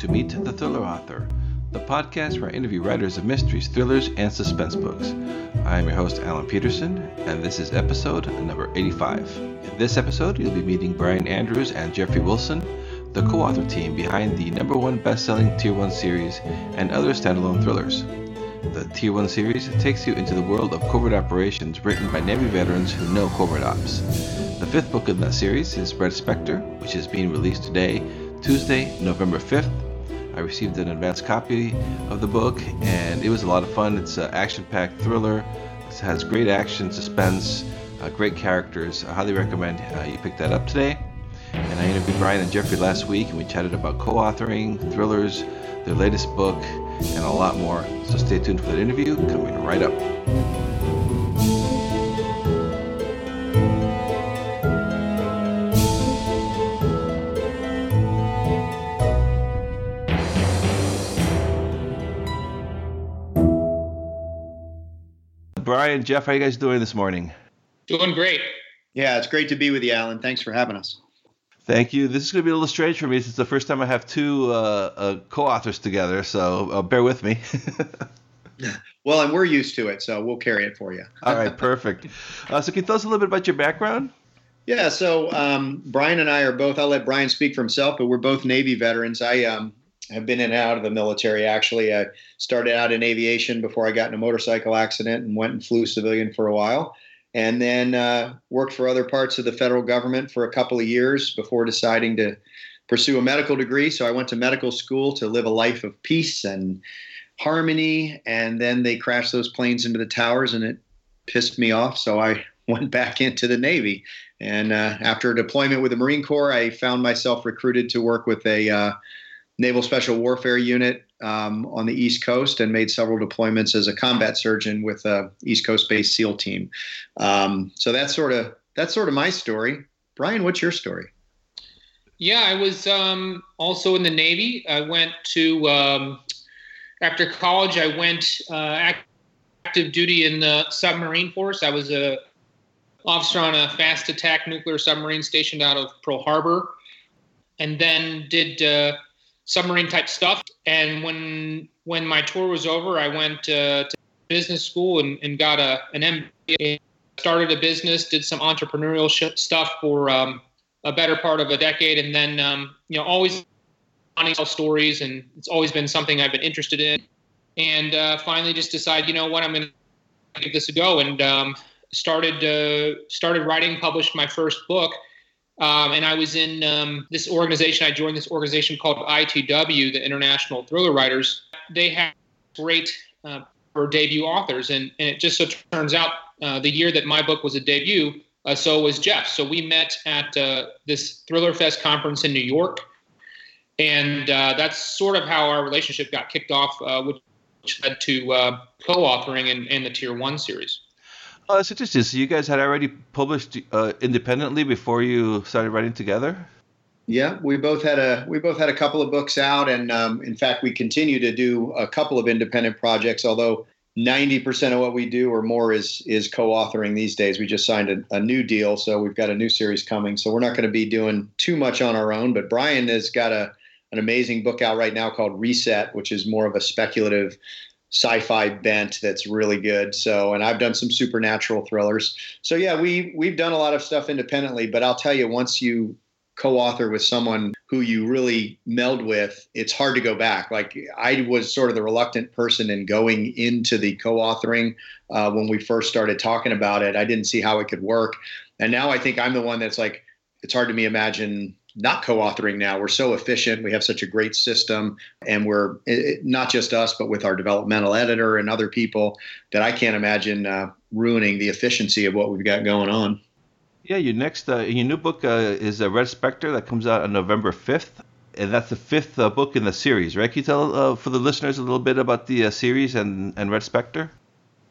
to Meet the Thriller Author, the podcast where I interview writers of mysteries, thrillers, and suspense books. I am your host, Alan Peterson, and this is episode number 85. In this episode, you'll be meeting Brian Andrews and Jeffrey Wilson, the co author team behind the number one best selling Tier 1 series and other standalone thrillers. The Tier 1 series takes you into the world of covert operations written by Navy veterans who know covert ops. The fifth book in that series is Red Spectre, which is being released today Tuesday, November 5th. I received an advance copy of the book, and it was a lot of fun. It's an action packed thriller. It has great action, suspense, uh, great characters. I highly recommend uh, you pick that up today. And I interviewed Brian and Jeffrey last week, and we chatted about co authoring, thrillers, their latest book, and a lot more. So stay tuned for that interview coming right up. Jeff, how are you guys doing this morning? Doing great. Yeah, it's great to be with you, Alan. Thanks for having us. Thank you. This is going to be a little strange for me. Since it's the first time I have two uh, uh, co-authors together, so uh, bear with me. well, and we're used to it, so we'll carry it for you. All right, perfect. Uh, so, can you tell us a little bit about your background? Yeah, so um, Brian and I are both. I'll let Brian speak for himself, but we're both Navy veterans. I um, have been in and out of the military. Actually, I started out in aviation before I got in a motorcycle accident and went and flew civilian for a while, and then uh, worked for other parts of the federal government for a couple of years before deciding to pursue a medical degree. So I went to medical school to live a life of peace and harmony, and then they crashed those planes into the towers, and it pissed me off. So I went back into the Navy. And uh, after a deployment with the Marine Corps, I found myself recruited to work with a uh, Naval Special Warfare Unit um, on the East Coast and made several deployments as a combat surgeon with a East Coast based SEAL team. Um, so that's sort of that's sort of my story. Brian, what's your story? Yeah, I was um, also in the Navy. I went to um, after college. I went uh, active duty in the submarine force. I was a officer on a fast attack nuclear submarine stationed out of Pearl Harbor, and then did. Uh, submarine type stuff. And when when my tour was over, I went uh, to business school and, and got a an MBA. Started a business, did some entrepreneurial stuff for um, a better part of a decade, and then um, you know always wanting to stories, and it's always been something I've been interested in. And uh, finally, just decided, you know what, I'm going to give this a go, and um, started uh, started writing, published my first book um, and I was in um, this organization. I joined this organization called ITW, the International Thriller Writers. They have great uh, for debut authors, and, and it just so turns out uh, the year that my book was a debut, uh, so was Jeff. So we met at uh, this Thriller Fest conference in New York, and uh, that's sort of how our relationship got kicked off, uh, which led to co-authoring in, in the Tier One series. Oh, that's interesting. So you guys had already published uh, independently before you started writing together. Yeah, we both had a we both had a couple of books out, and um, in fact, we continue to do a couple of independent projects. Although ninety percent of what we do or more is is co-authoring these days. We just signed a, a new deal, so we've got a new series coming. So we're not going to be doing too much on our own. But Brian has got a an amazing book out right now called Reset, which is more of a speculative sci-fi bent that's really good. So, and I've done some supernatural thrillers. So yeah, we we've done a lot of stuff independently, but I'll tell you once you co-author with someone who you really meld with, it's hard to go back. Like I was sort of the reluctant person in going into the co-authoring uh, when we first started talking about it. I didn't see how it could work, and now I think I'm the one that's like, it's hard to me imagine not co-authoring now. We're so efficient. We have such a great system, and we're it, not just us, but with our developmental editor and other people that I can't imagine uh, ruining the efficiency of what we've got going on. Yeah, your next uh, your new book uh, is uh, Red Spectre that comes out on November fifth, and that's the fifth uh, book in the series, right? Can you tell uh, for the listeners a little bit about the series and and Red Spectre?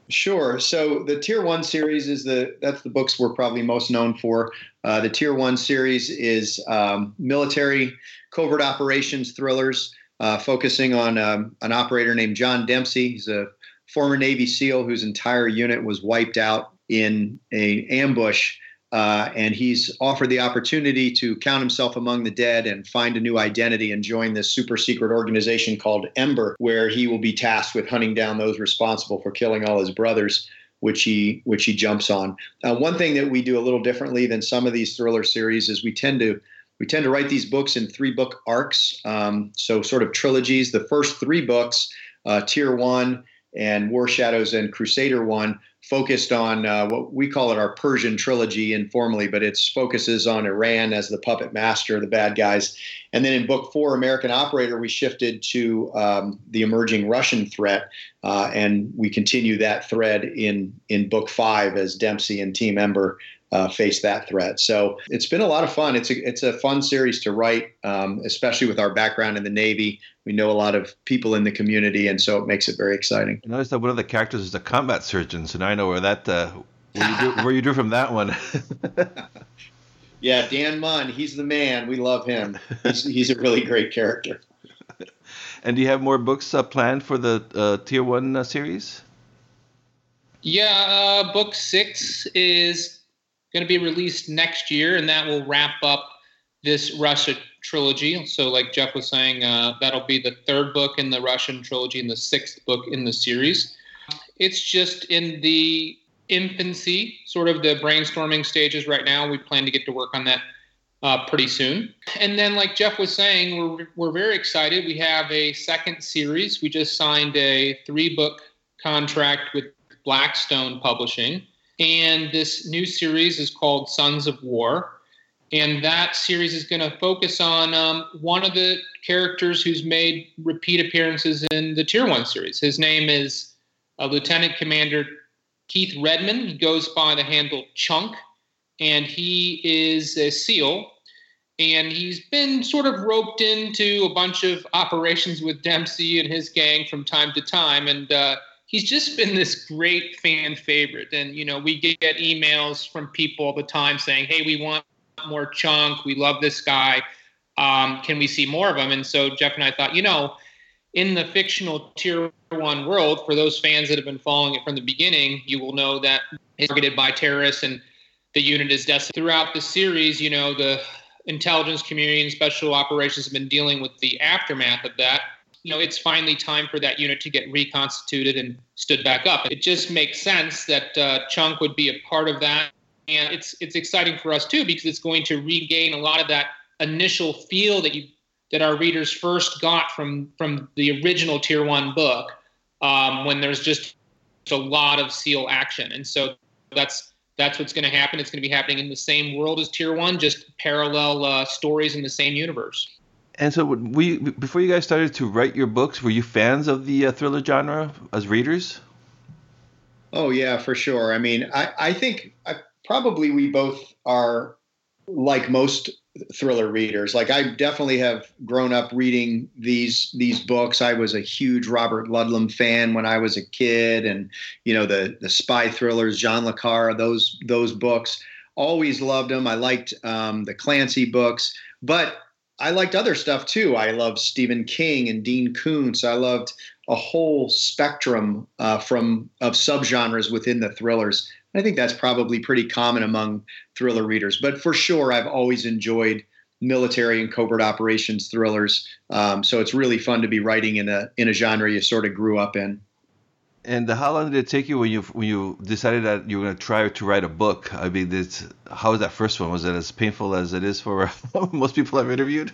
Sure. So the Tier One series is the that's the books we're probably most known for. Uh, the Tier One series is um, military covert operations thrillers, uh, focusing on um, an operator named John Dempsey. He's a former Navy SEAL whose entire unit was wiped out in a ambush uh, and he's offered the opportunity to count himself among the dead and find a new identity and join this super secret organization called Ember, where he will be tasked with hunting down those responsible for killing all his brothers which he which he jumps on. Uh, one thing that we do a little differently than some of these thriller series is we tend to we tend to write these books in three book arcs, um, so sort of trilogies. The first three books, uh, Tier One and War Shadows and Crusader One, focused on uh, what we call it our Persian trilogy informally, but it focuses on Iran as the puppet master, the bad guys. And then in book four, American Operator, we shifted to um, the emerging Russian threat, uh, and we continue that thread in in book five as Dempsey and Team Ember uh, face that threat. So it's been a lot of fun. It's a it's a fun series to write, um, especially with our background in the Navy. We know a lot of people in the community, and so it makes it very exciting. I noticed that one of the characters is a combat surgeon, so now I know where that uh, where, you drew, where you drew from that one. yeah, Dan Munn, he's the man. We love him. He's, he's a really great character. and do you have more books uh, planned for the uh, Tier One uh, series? Yeah, uh, book six is going to be released next year, and that will wrap up this Russia trilogy. So, like Jeff was saying, uh, that'll be the third book in the Russian trilogy and the sixth book in the series. It's just in the infancy, sort of the brainstorming stages right now. We plan to get to work on that uh, pretty soon. And then, like Jeff was saying, we're, we're very excited. We have a second series. We just signed a three book contract with Blackstone Publishing. And this new series is called Sons of War. And that series is going to focus on um, one of the characters who's made repeat appearances in the Tier 1 series. His name is uh, Lieutenant Commander Keith Redman. He goes by the handle Chunk, and he is a SEAL. And he's been sort of roped into a bunch of operations with Dempsey and his gang from time to time. And uh, he's just been this great fan favorite. And, you know, we get emails from people all the time saying, hey, we want more chunk. We love this guy. Um, can we see more of him? And so Jeff and I thought, you know, in the fictional tier one world, for those fans that have been following it from the beginning, you will know that it's targeted by terrorists and the unit is destined. Throughout the series, you know, the intelligence community and special operations have been dealing with the aftermath of that you know, it's finally time for that unit to get reconstituted and stood back up. It just makes sense that uh, Chunk would be a part of that, and it's it's exciting for us too because it's going to regain a lot of that initial feel that you that our readers first got from from the original Tier One book um, when there's just a lot of SEAL action, and so that's that's what's going to happen. It's going to be happening in the same world as Tier One, just parallel uh, stories in the same universe. And so, we before you guys started to write your books, were you fans of the uh, thriller genre as readers? Oh yeah, for sure. I mean, I I think I, probably we both are like most thriller readers. Like I definitely have grown up reading these these books. I was a huge Robert Ludlum fan when I was a kid, and you know the the spy thrillers, John le Carre, those those books. Always loved them. I liked um, the Clancy books, but I liked other stuff too. I loved Stephen King and Dean Koontz. I loved a whole spectrum uh, from of subgenres within the thrillers. I think that's probably pretty common among thriller readers. But for sure, I've always enjoyed military and covert operations thrillers. Um, so it's really fun to be writing in a in a genre you sort of grew up in. And how long did it take you when you when you decided that you were going to try to write a book? I mean, this, how was that first one? Was it as painful as it is for most people I've interviewed?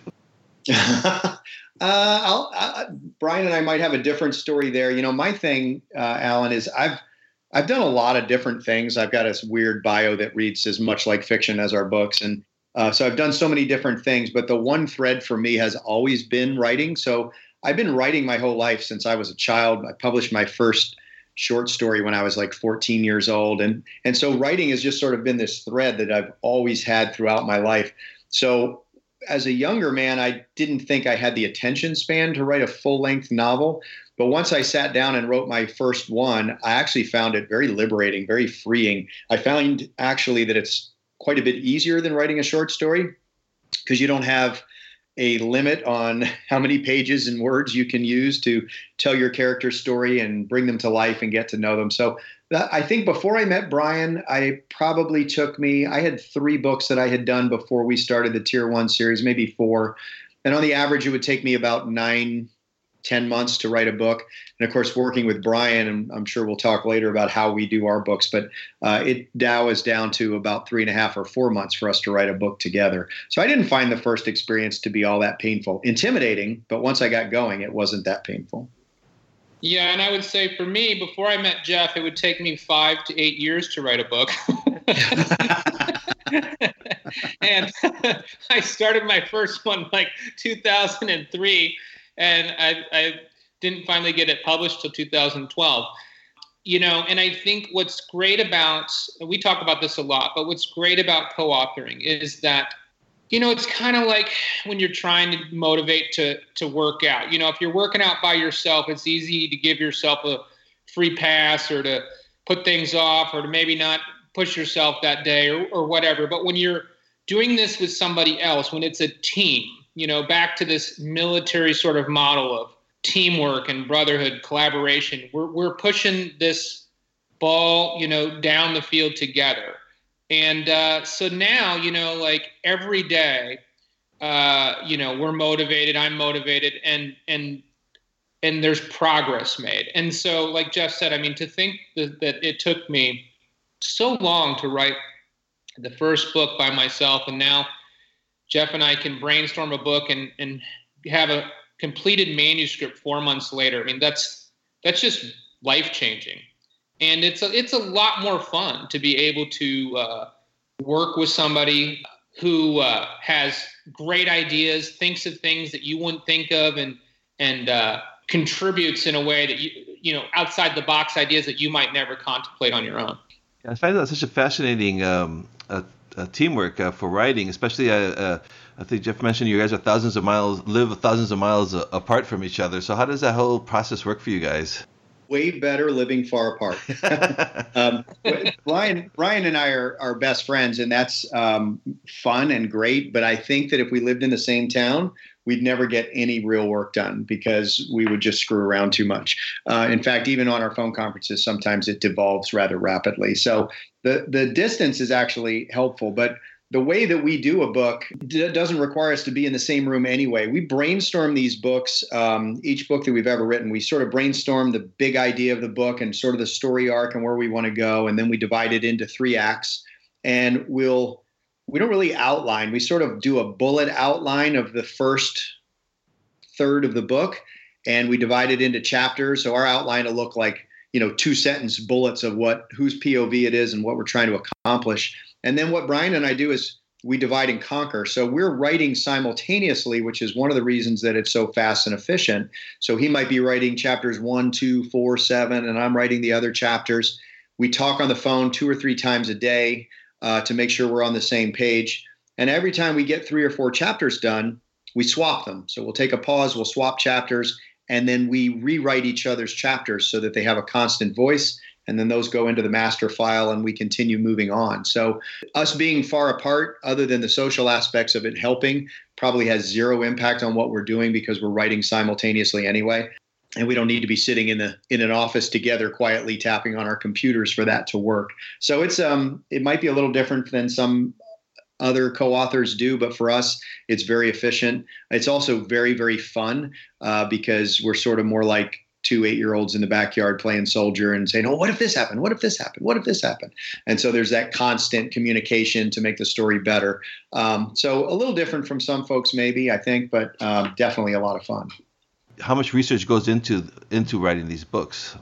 uh, I, Brian and I might have a different story there. You know, my thing, uh, Alan, is I've I've done a lot of different things. I've got this weird bio that reads as much like fiction as our books, and uh, so I've done so many different things. But the one thread for me has always been writing. So I've been writing my whole life since I was a child. I published my first short story when I was like 14 years old, and and so writing has just sort of been this thread that I've always had throughout my life. So as a younger man, I didn't think I had the attention span to write a full length novel. But once I sat down and wrote my first one, I actually found it very liberating, very freeing. I found actually that it's quite a bit easier than writing a short story because you don't have a limit on how many pages and words you can use to tell your character's story and bring them to life and get to know them. So I think before I met Brian, I probably took me, I had three books that I had done before we started the Tier One series, maybe four. And on the average, it would take me about nine, 10 months to write a book. And of course, working with Brian, and I'm sure we'll talk later about how we do our books, but uh, it now is down to about three and a half or four months for us to write a book together. So I didn't find the first experience to be all that painful, intimidating, but once I got going, it wasn't that painful. Yeah, and I would say for me, before I met Jeff, it would take me five to eight years to write a book. and I started my first one like 2003, and I, I didn't finally get it published till 2012 you know and i think what's great about we talk about this a lot but what's great about co-authoring is that you know it's kind of like when you're trying to motivate to to work out. You know if you're working out by yourself it's easy to give yourself a free pass or to put things off or to maybe not push yourself that day or, or whatever. But when you're doing this with somebody else when it's a team you know back to this military sort of model of teamwork and brotherhood collaboration we're, we're pushing this ball you know down the field together and uh, so now, you know, like every day, uh, you know, we're motivated. I'm motivated, and and and there's progress made. And so, like Jeff said, I mean, to think that, that it took me so long to write the first book by myself, and now Jeff and I can brainstorm a book and and have a completed manuscript four months later. I mean, that's that's just life changing and it's a, it's a lot more fun to be able to uh, work with somebody who uh, has great ideas, thinks of things that you wouldn't think of, and and uh, contributes in a way that you you know outside the box ideas that you might never contemplate on your own. I find that such a fascinating um, teamwork uh, for writing, especially. Uh, uh, I think Jeff mentioned you guys are thousands of miles, live thousands of miles apart from each other. So how does that whole process work for you guys? Way better living far apart. um, Brian, Brian and I are, are best friends, and that's um, fun and great. But I think that if we lived in the same town, we'd never get any real work done because we would just screw around too much. Uh, in fact, even on our phone conferences, sometimes it devolves rather rapidly. So the the distance is actually helpful, but the way that we do a book d- doesn't require us to be in the same room anyway. We brainstorm these books, um, each book that we've ever written. We sort of brainstorm the big idea of the book and sort of the story arc and where we want to go, and then we divide it into three acts. And we'll we don't really outline. We sort of do a bullet outline of the first third of the book, and we divide it into chapters. So our outline will look like you know two sentence bullets of what whose POV it is and what we're trying to accomplish and then what Brian and I do is we divide and conquer. So we're writing simultaneously, which is one of the reasons that it's so fast and efficient. So he might be writing chapters one, two, four, seven, and I'm writing the other chapters. We talk on the phone two or three times a day uh, to make sure we're on the same page. And every time we get three or four chapters done, we swap them. So we'll take a pause, we'll swap chapters, and then we rewrite each other's chapters so that they have a constant voice and then those go into the master file and we continue moving on. So, us being far apart, other than the social aspects of it helping, probably has zero impact on what we're doing because we're writing simultaneously anyway. And we don't need to be sitting in the in an office together quietly tapping on our computers for that to work. So it's um it might be a little different than some other co-authors do but for us it's very efficient it's also very very fun uh, because we're sort of more like two eight year olds in the backyard playing soldier and saying, Oh, what if this happened? What if this happened? What if this happened? And so there's that constant communication to make the story better. Um, so a little different from some folks, maybe, I think, but um, definitely a lot of fun. How much research goes into into writing these books?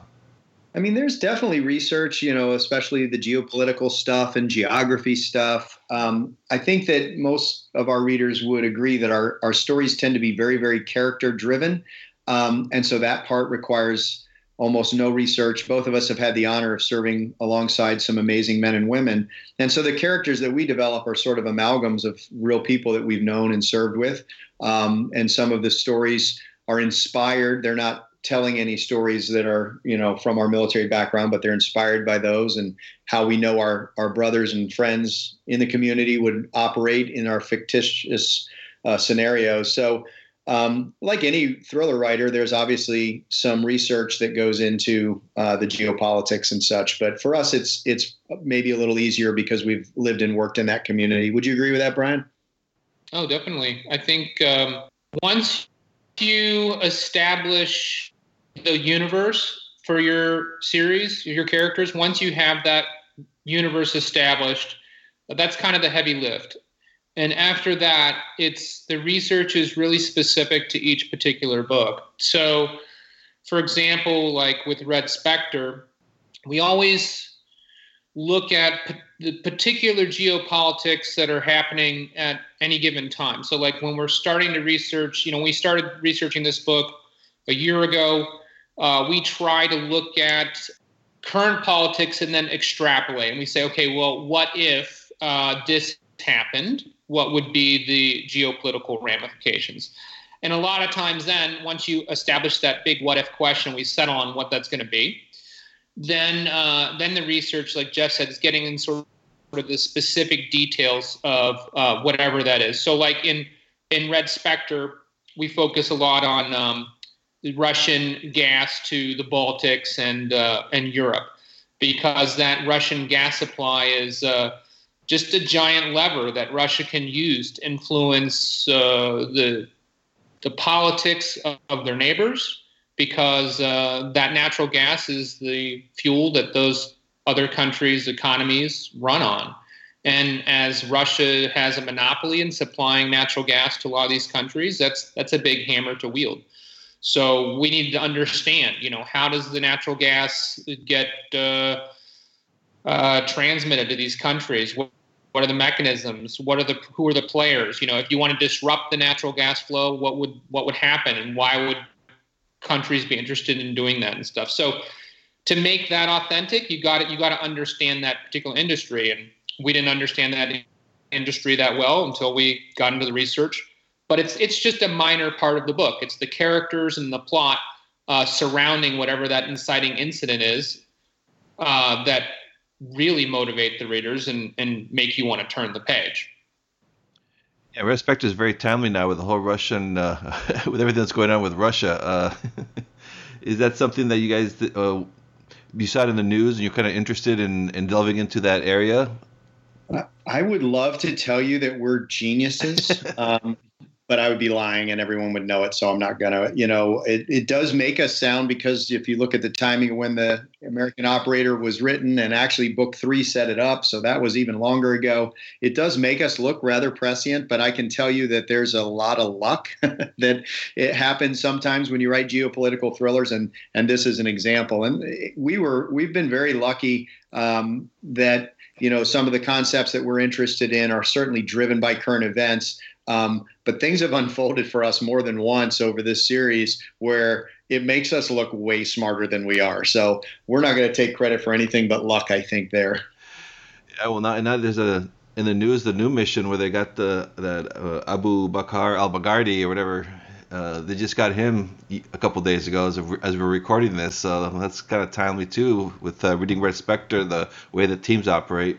I mean, there's definitely research, you know, especially the geopolitical stuff and geography stuff. Um, I think that most of our readers would agree that our, our stories tend to be very, very character driven. Um, and so that part requires almost no research. Both of us have had the honor of serving alongside some amazing men and women. And so the characters that we develop are sort of amalgams of real people that we've known and served with. Um, and some of the stories are inspired. They're not telling any stories that are, you know, from our military background, but they're inspired by those and how we know our, our brothers and friends in the community would operate in our fictitious uh, scenarios. So um, like any thriller writer, there's obviously some research that goes into uh, the geopolitics and such. But for us, it's it's maybe a little easier because we've lived and worked in that community. Would you agree with that, Brian? Oh, definitely. I think um, once you establish the universe for your series, your characters, once you have that universe established, that's kind of the heavy lift. And after that, it's the research is really specific to each particular book. So, for example, like with Red Spectre, we always look at p- the particular geopolitics that are happening at any given time. So, like when we're starting to research, you know, we started researching this book a year ago. Uh, we try to look at current politics and then extrapolate. And we say, okay, well, what if uh, this happened? What would be the geopolitical ramifications? And a lot of times, then, once you establish that big what if question, we settle on what that's going to be. Then, uh, then the research, like Jeff said, is getting in sort of the specific details of uh, whatever that is. So, like in in Red Spectre, we focus a lot on um, Russian gas to the Baltics and uh, and Europe, because that Russian gas supply is uh, just a giant lever that Russia can use to influence uh, the the politics of, of their neighbors, because uh, that natural gas is the fuel that those other countries' economies run on. And as Russia has a monopoly in supplying natural gas to a lot of these countries, that's that's a big hammer to wield. So we need to understand, you know, how does the natural gas get uh, uh, transmitted to these countries? What, what, are the mechanisms? What are the who are the players? You know, if you want to disrupt the natural gas flow, what would what would happen, and why would countries be interested in doing that and stuff? So to make that authentic, you got it. You got to understand that particular industry, and we didn't understand that industry that well until we got into the research but it's it's just a minor part of the book. It's the characters and the plot uh, surrounding whatever that inciting incident is uh, that really motivate the readers and and make you want to turn the page. Yeah, Red Spectre is very timely now with the whole Russian, uh, with everything that's going on with Russia. Uh, is that something that you guys, uh, you saw it in the news and you're kind of interested in, in delving into that area? I would love to tell you that we're geniuses. Um, but I would be lying and everyone would know it. So I'm not going to, you know, it, it does make us sound because if you look at the timing when the American Operator was written and actually book three set it up, so that was even longer ago, it does make us look rather prescient. But I can tell you that there's a lot of luck that it happens sometimes when you write geopolitical thrillers. And, and this is an example. And we were, we've been very lucky um, that, you know, some of the concepts that we're interested in are certainly driven by current events. Um, but things have unfolded for us more than once over this series where it makes us look way smarter than we are. So we're not going to take credit for anything but luck, I think, there. Yeah, well, now, now there's a in the news the new mission where they got the that uh, Abu Bakr al Baghdadi or whatever. Uh, they just got him a couple days ago as, as we're recording this, so that's kind of timely too with uh, reading Red Spectre, the way the teams operate.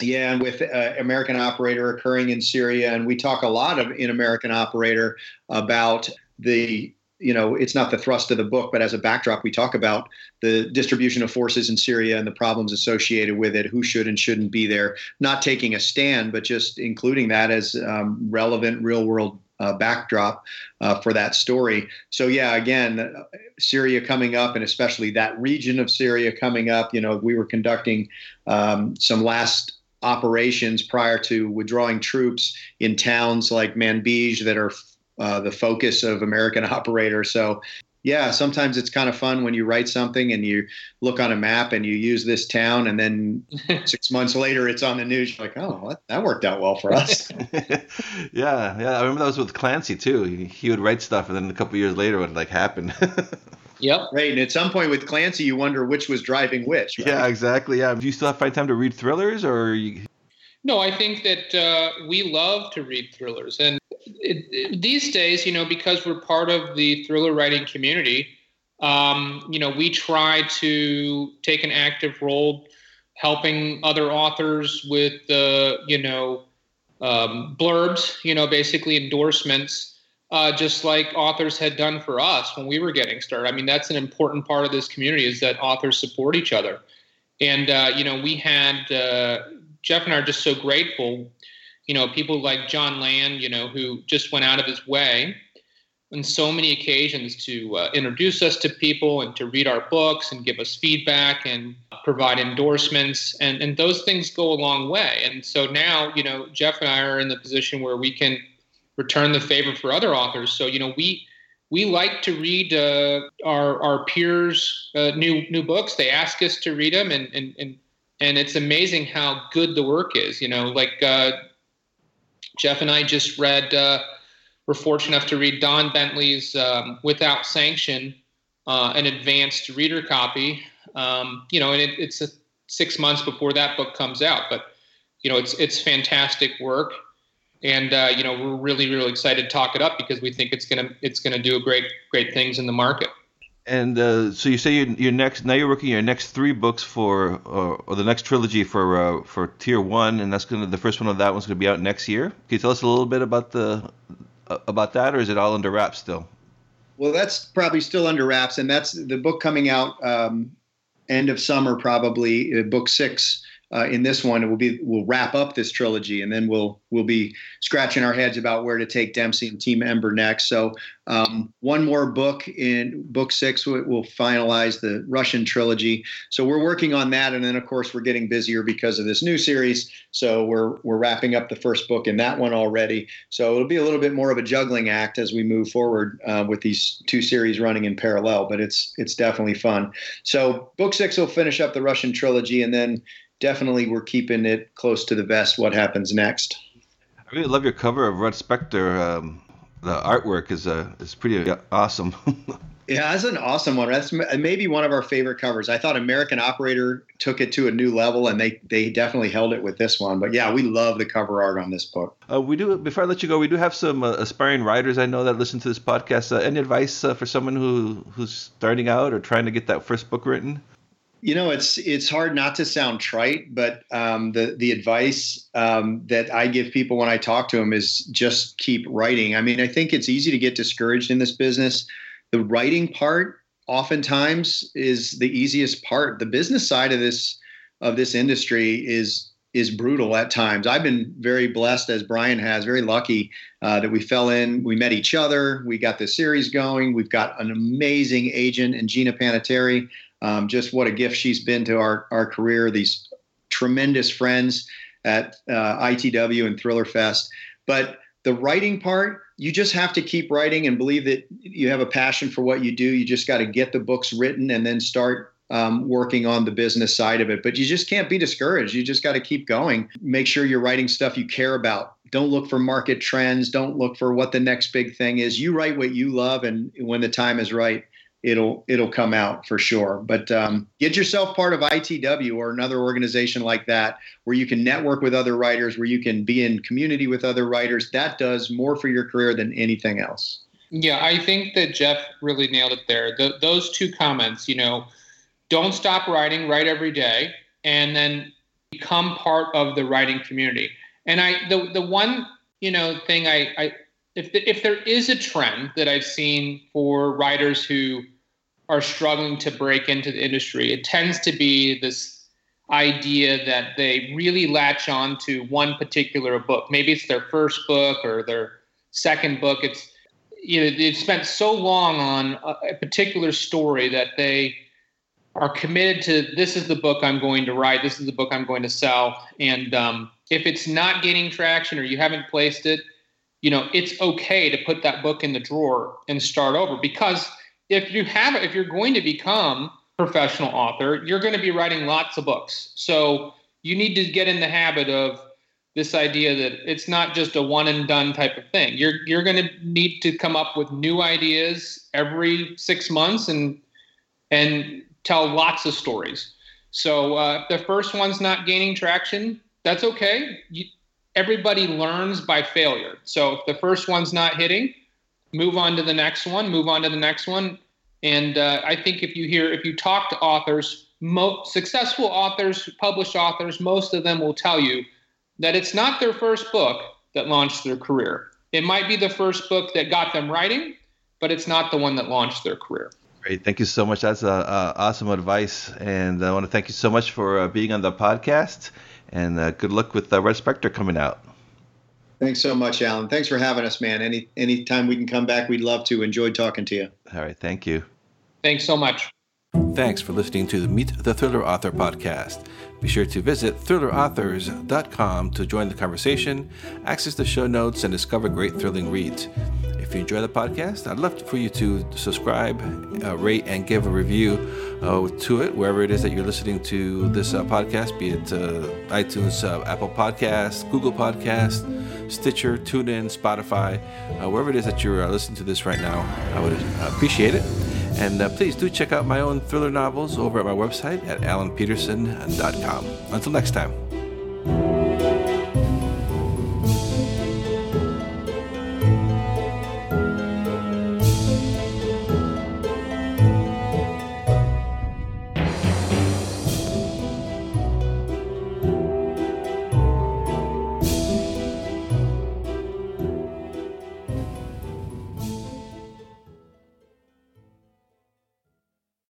Yeah, and with uh, American Operator occurring in Syria, and we talk a lot of in American Operator about the you know it's not the thrust of the book but as a backdrop we talk about the distribution of forces in syria and the problems associated with it who should and shouldn't be there. Not taking a stand but just including that as um, relevant real world uh, backdrop uh, for that story. So yeah again syria coming up and especially that region of syria coming up you know we were conducting um, some last operations prior to withdrawing troops in towns like Manbij that are uh, the focus of American operators. So, yeah, sometimes it's kind of fun when you write something and you look on a map and you use this town, and then six months later it's on the news. You're like, oh, that worked out well for us. yeah, yeah. I remember that was with Clancy too. He, he would write stuff, and then a couple years later, it would like happen. Yep. Right. And at some point with Clancy, you wonder which was driving which. Right? Yeah, exactly. Yeah. Do you still have find time to read thrillers or? You... No, I think that uh, we love to read thrillers. And it, it, these days, you know, because we're part of the thriller writing community, um, you know, we try to take an active role helping other authors with the, you know, um, blurbs, you know, basically endorsements uh, just like authors had done for us when we were getting started. I mean, that's an important part of this community is that authors support each other. And, uh, you know, we had, uh, Jeff and I are just so grateful, you know, people like Jon Land, you know, who just went out of his way on so many occasions to uh, introduce us to people and to read our books and give us feedback and provide endorsements. And, and those things go a long way. And so now, you know, Jeff and I are in the position where we can – return the favor for other authors. So you know we we like to read uh, our our peers uh, new new books. They ask us to read them, and and and and it's amazing how good the work is. You know, like uh, Jeff and I just read. Uh, we're fortunate enough to read Don Bentley's um, "Without Sanction," uh, an advanced reader copy. Um, you know, and it, it's a, six months before that book comes out, but you know, it's it's fantastic work and uh, you know we're really really excited to talk it up because we think it's gonna it's gonna do great great things in the market. And uh, so you say your, your next now you're working your next three books for uh, or the next trilogy for uh, for Tier One, and that's gonna the first one of that one's gonna be out next year. Can you tell us a little bit about the uh, about that, or is it all under wraps still? Well, that's probably still under wraps, and that's the book coming out um, end of summer, probably uh, book six uh, in this one, it will be we'll wrap up this trilogy, and then we'll we'll be scratching our heads about where to take Dempsey and Team Ember next. So um, one more book in book six will finalize the Russian trilogy. So we're working on that, and then of course we're getting busier because of this new series. So we're we're wrapping up the first book in that one already. So it'll be a little bit more of a juggling act as we move forward uh, with these two series running in parallel. But it's it's definitely fun. So book six will finish up the Russian trilogy, and then definitely we're keeping it close to the vest. What happens next? I really love your cover of Red Spectre. Um, the artwork is uh, is pretty awesome. yeah, that's an awesome one. That's maybe one of our favorite covers. I thought American Operator took it to a new level, and they they definitely held it with this one. But yeah, we love the cover art on this book. Uh, we do. Before I let you go, we do have some uh, aspiring writers I know that listen to this podcast. Uh, any advice uh, for someone who who's starting out or trying to get that first book written? You know it's it's hard not to sound trite but um, the the advice um, that i give people when i talk to them is just keep writing. I mean i think it's easy to get discouraged in this business. The writing part oftentimes is the easiest part. The business side of this of this industry is is brutal at times. I've been very blessed as brian has very lucky uh, that we fell in we met each other we got this series going. We've got an amazing agent and gina panettieri um, just what a gift she's been to our, our career, these tremendous friends at uh, ITW and Thriller Fest. But the writing part, you just have to keep writing and believe that you have a passion for what you do. You just got to get the books written and then start um, working on the business side of it. But you just can't be discouraged. You just got to keep going. Make sure you're writing stuff you care about. Don't look for market trends. Don't look for what the next big thing is. You write what you love, and when the time is right, it'll it'll come out for sure. But um, get yourself part of ITW or another organization like that, where you can network with other writers, where you can be in community with other writers. That does more for your career than anything else. Yeah, I think that Jeff really nailed it there. The, those two comments, you know, don't stop writing, write every day, and then become part of the writing community. And I, the the one you know thing I, I if the, if there is a trend that I've seen for writers who are struggling to break into the industry, it tends to be this idea that they really latch on to one particular book. Maybe it's their first book or their second book. It's you know they've spent so long on a, particular story that they are committed to this is the book I'm going to write. This is the book I'm going to sell. And um, if it's not gaining traction or you haven't placed it, you know it's okay to put that book in the drawer and start over because if you have if you're going to become professional author, you're going to be writing lots of books. So you need to get in the habit of this idea that it's not just a one and done type of thing. You're you're going to need to come up with new ideas every six months and and tell lots of stories. So uh, if the first one's not gaining traction, that's okay. You, everybody learns by failure. So if the first one's not hitting, move on to the next one, move on to the next one. And uh, I think if you hear, if you talk to authors, most successful authors, published authors, most of them will tell you that it's not their first book that launched their career. it might be the first book that got them writing, but it's not the one that launched their career. Great. Thank you so much. That's uh, uh, awesome advice. And I want to thank you so much for uh, being on the podcast. And uh, good luck with Red Spectre coming out. Thanks so much, Alan. Thanks for having us, man. Any anytime we can come back, we'd love to. Enjoyed talking to you. All right. Thank you. Thanks so much. Thanks for listening to the Meet the Thriller Author podcast. Be sure to visit thrillerauthors.com to join the conversation, access the show notes, and discover great thrilling reads. If you enjoy the podcast, I'd love for you to subscribe, uh, rate, and give a review uh, to it wherever it is that you're listening to this uh, podcast, be it uh, iTunes, uh, Apple Podcasts, Google Podcasts, Stitcher, TuneIn, Spotify, uh, wherever it is that you're listening to this right now. I would appreciate it. And uh, please do check out my own thriller novels over at my website at alanpeterson.com. Until next time.